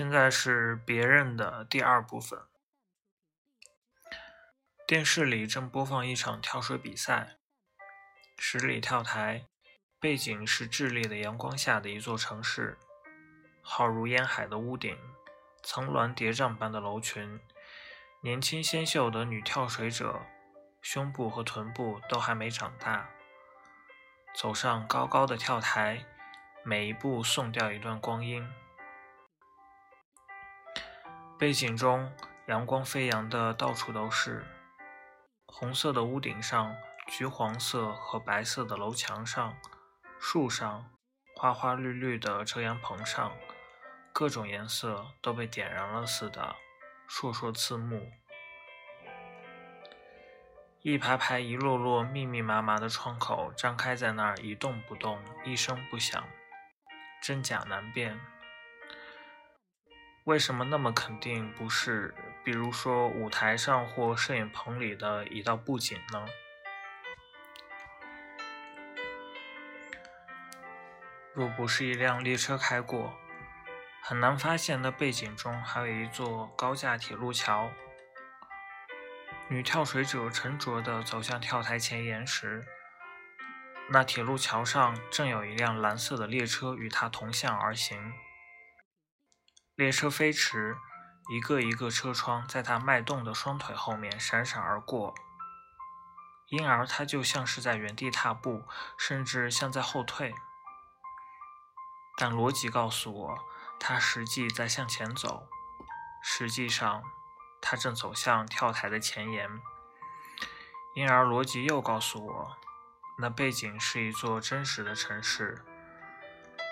现在是别人的第二部分。电视里正播放一场跳水比赛，十里跳台，背景是炽烈的阳光下的一座城市，浩如烟海的屋顶，层峦叠嶂般的楼群，年轻纤秀的女跳水者，胸部和臀部都还没长大，走上高高的跳台，每一步送掉一段光阴。背景中，阳光飞扬的到处都是。红色的屋顶上，橘黄色和白色的楼墙上，树上，花花绿绿的遮阳棚上，各种颜色都被点燃了似的，烁烁刺目。一排排、一摞摞、密密麻麻的窗口张开在那儿，一动不动，一声不响，真假难辨。为什么那么肯定不是？比如说舞台上或摄影棚里的一道布景呢？若不是一辆列车开过，很难发现那背景中还有一座高架铁路桥。女跳水者沉着地走向跳台前沿时，那铁路桥上正有一辆蓝色的列车与她同向而行。列车飞驰，一个一个车窗在他迈动的双腿后面闪闪而过，因而他就像是在原地踏步，甚至像在后退。但逻辑告诉我，他实际在向前走。实际上，他正走向跳台的前沿。因而逻辑又告诉我，那背景是一座真实的城市。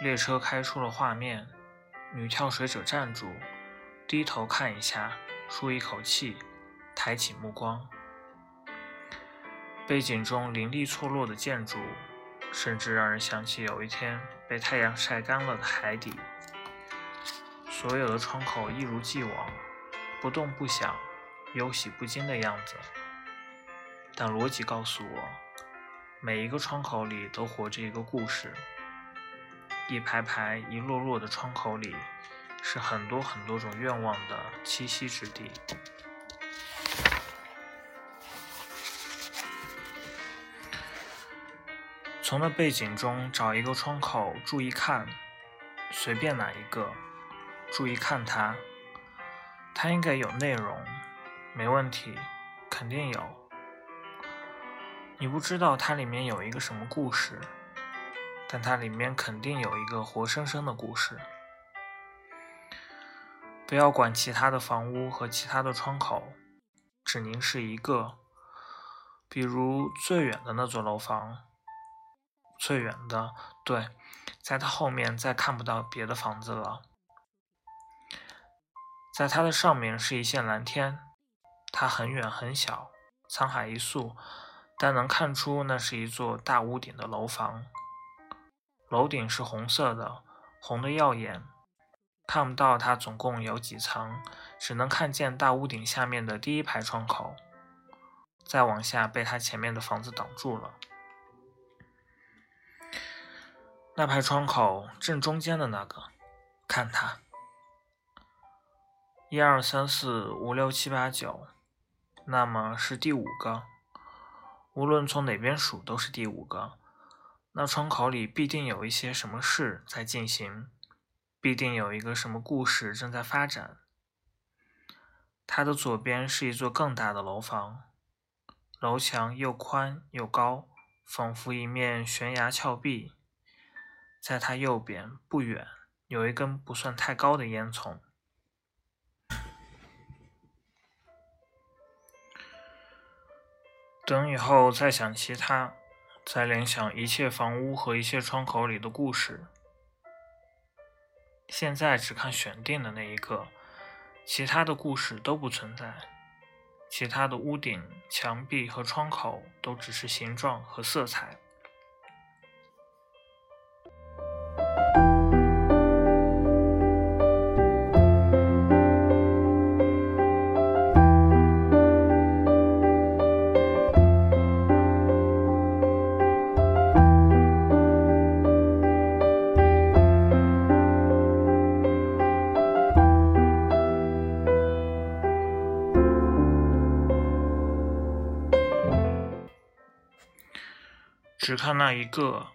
列车开出了画面。女跳水者站住，低头看一下，舒一口气，抬起目光。背景中林立错落的建筑，甚至让人想起有一天被太阳晒干了的海底。所有的窗口一如既往，不动不响，忧喜不惊的样子。但逻辑告诉我，每一个窗口里都活着一个故事。一排排、一摞摞的窗口里，是很多很多种愿望的栖息之地。从那背景中找一个窗口，注意看，随便哪一个，注意看它。它应该有内容，没问题，肯定有。你不知道它里面有一个什么故事。但它里面肯定有一个活生生的故事。不要管其他的房屋和其他的窗口，只凝视一个，比如最远的那座楼房。最远的，对，在它后面再看不到别的房子了。在它的上面是一线蓝天，它很远很小，沧海一粟，但能看出那是一座大屋顶的楼房。楼顶是红色的，红的耀眼，看不到它总共有几层，只能看见大屋顶下面的第一排窗口，再往下被它前面的房子挡住了。那排窗口正中间的那个，看它，一二三四五六七八九，那么是第五个，无论从哪边数都是第五个。那窗口里必定有一些什么事在进行，必定有一个什么故事正在发展。它的左边是一座更大的楼房，楼墙又宽又高，仿佛一面悬崖峭壁。在它右边不远，有一根不算太高的烟囱。等以后再想其他。在联想一切房屋和一切窗口里的故事。现在只看选定的那一个，其他的故事都不存在。其他的屋顶、墙壁和窗口都只是形状和色彩。只看那一个，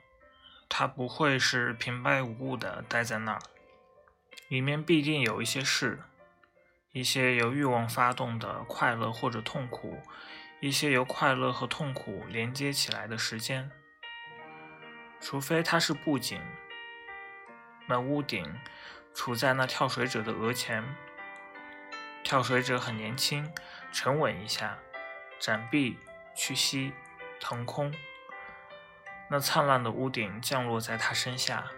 他不会是平白无故的待在那儿，里面必定有一些事，一些由欲望发动的快乐或者痛苦，一些由快乐和痛苦连接起来的时间。除非它是布景，那屋顶处在那跳水者的额前，跳水者很年轻，沉稳一下，展臂屈膝，腾空。那灿烂的屋顶降落在他身下，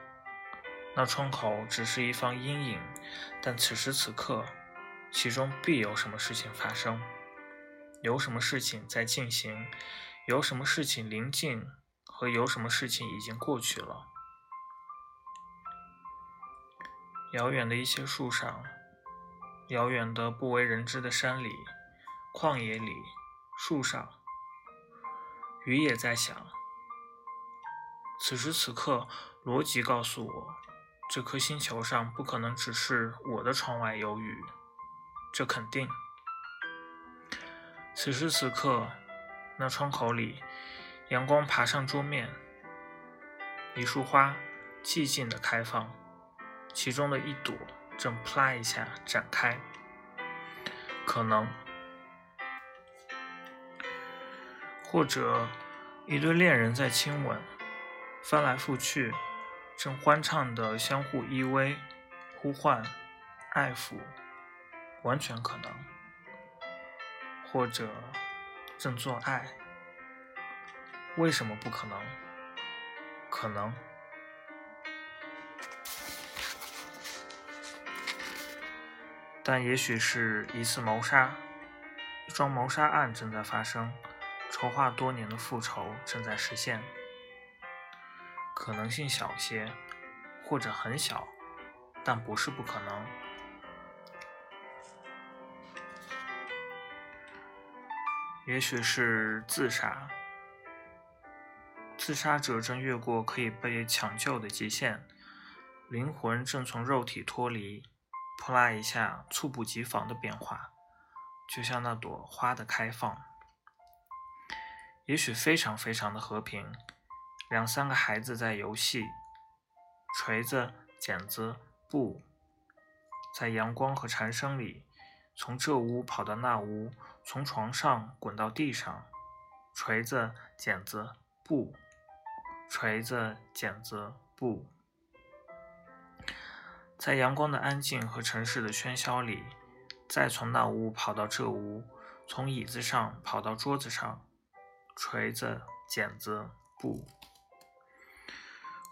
那窗口只是一方阴影，但此时此刻，其中必有什么事情发生，有什么事情在进行，有什么事情临近，和有什么事情已经过去了。遥远的一些树上，遥远的不为人知的山里、旷野里、树上，雨也在响。此时此刻，逻辑告诉我，这颗星球上不可能只是我的窗外有雨，这肯定。此时此刻，那窗口里，阳光爬上桌面，一束花寂静的开放，其中的一朵正啪一下展开，可能，或者一对恋人在亲吻。翻来覆去，正欢畅地相互依偎、呼唤、爱抚，完全可能；或者正做爱，为什么不可能？可能。但也许是一次谋杀，一桩谋杀案正在发生，筹划多年的复仇正在实现。可能性小些，或者很小，但不是不可能。也许是自杀，自杀者正越过可以被抢救的极限，灵魂正从肉体脱离，扑啦一下，猝不及防的变化，就像那朵花的开放。也许非常非常的和平。两三个孩子在游戏，锤子、剪子、布，在阳光和蝉声里，从这屋跑到那屋，从床上滚到地上。锤子、剪子、布，锤子、剪子、布，在阳光的安静和城市的喧嚣里，再从那屋跑到这屋，从椅子上跑到桌子上。锤子、剪子、布。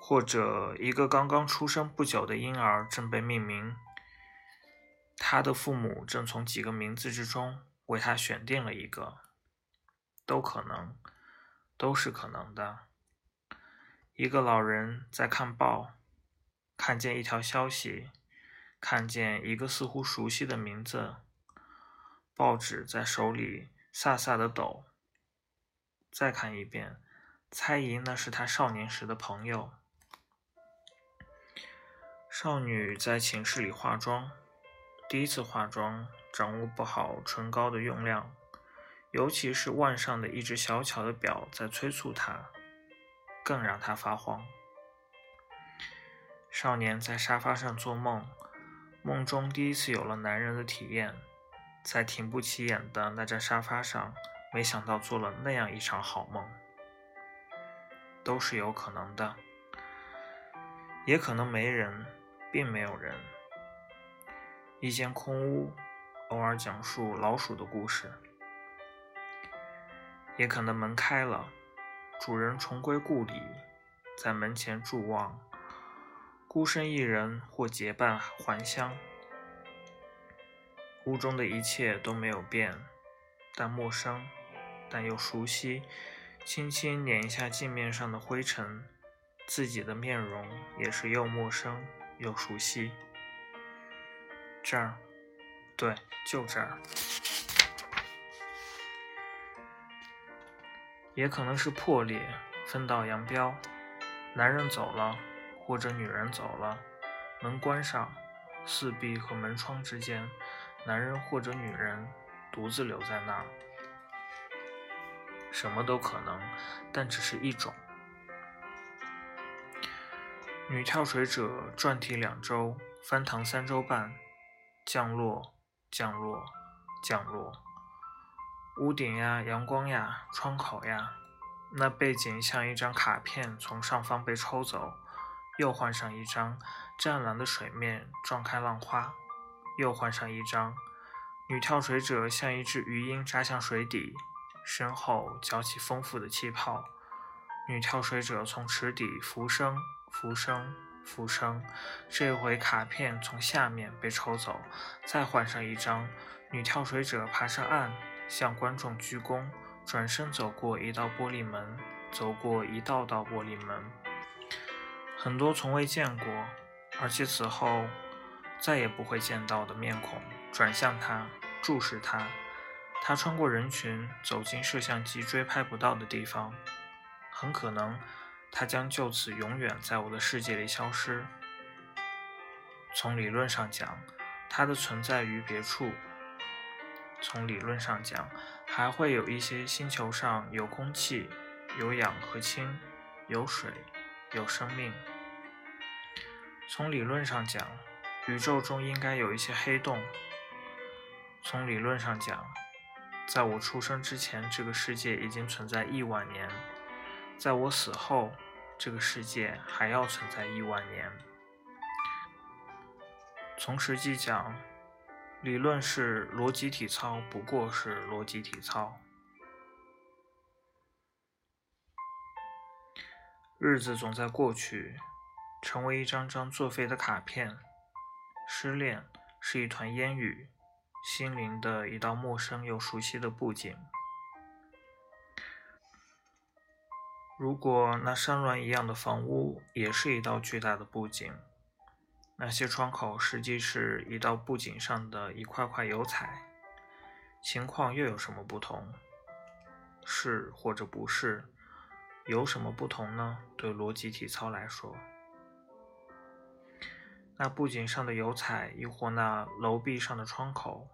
或者一个刚刚出生不久的婴儿正被命名，他的父母正从几个名字之中为他选定了一个，都可能，都是可能的。一个老人在看报，看见一条消息，看见一个似乎熟悉的名字，报纸在手里飒飒的抖，再看一遍，猜疑那是他少年时的朋友。少女在寝室里化妆，第一次化妆，掌握不好唇膏的用量，尤其是腕上的一只小巧的表在催促她，更让她发慌。少年在沙发上做梦，梦中第一次有了男人的体验，在挺不起眼的那张沙发上，没想到做了那样一场好梦，都是有可能的，也可能没人。并没有人。一间空屋，偶尔讲述老鼠的故事。也可能门开了，主人重归故里，在门前伫望，孤身一人或结伴还乡。屋中的一切都没有变，但陌生，但又熟悉。轻轻捻一下镜面上的灰尘，自己的面容也是又陌生。又熟悉，这儿，对，就这儿。也可能是破裂，分道扬镳。男人走了，或者女人走了，门关上，四壁和门窗之间，男人或者女人独自留在那儿。什么都可能，但只是一种，女跳水者转体两周，翻腾三周半，降落，降落，降落。屋顶呀，阳光呀，窗口呀，那背景像一张卡片从上方被抽走，又换上一张。湛蓝的水面撞开浪花，又换上一张。女跳水者像一只鱼鹰扎向水底，身后搅起丰富的气泡。女跳水者从池底浮升，浮生，浮生。这回卡片从下面被抽走，再换上一张。女跳水者爬上岸。向观众鞠躬，转身走过一道玻璃门，走过一道道玻璃门，很多从未见过，而且此后再也不会见到的面孔，转向他，注视他。他穿过人群，走进摄像机追拍不到的地方。很可能，它将就此永远在我的世界里消失。从理论上讲，它的存在于别处。从理论上讲，还会有一些星球上有空气、有氧和氢、有水、有生命。从理论上讲，宇宙中应该有一些黑洞。从理论上讲，在我出生之前，这个世界已经存在亿万年；在我死后，这个世界还要存在亿万年。从实际讲，理论是逻辑体操，不过是逻辑体操。日子总在过去，成为一张张作废的卡片。失恋是一团烟雨，心灵的一道陌生又熟悉的布景。如果那山峦一样的房屋也是一道巨大的布景。那些窗口实际是一道布景上的一块块油彩，情况又有什么不同？是或者不是？有什么不同呢？对逻辑体操来说，那布景上的油彩，亦或那楼壁上的窗口，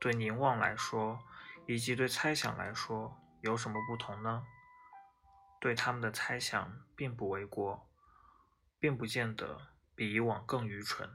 对凝望来说，以及对猜想来说，有什么不同呢？对他们的猜想并不为过，并不见得。比以往更愚蠢。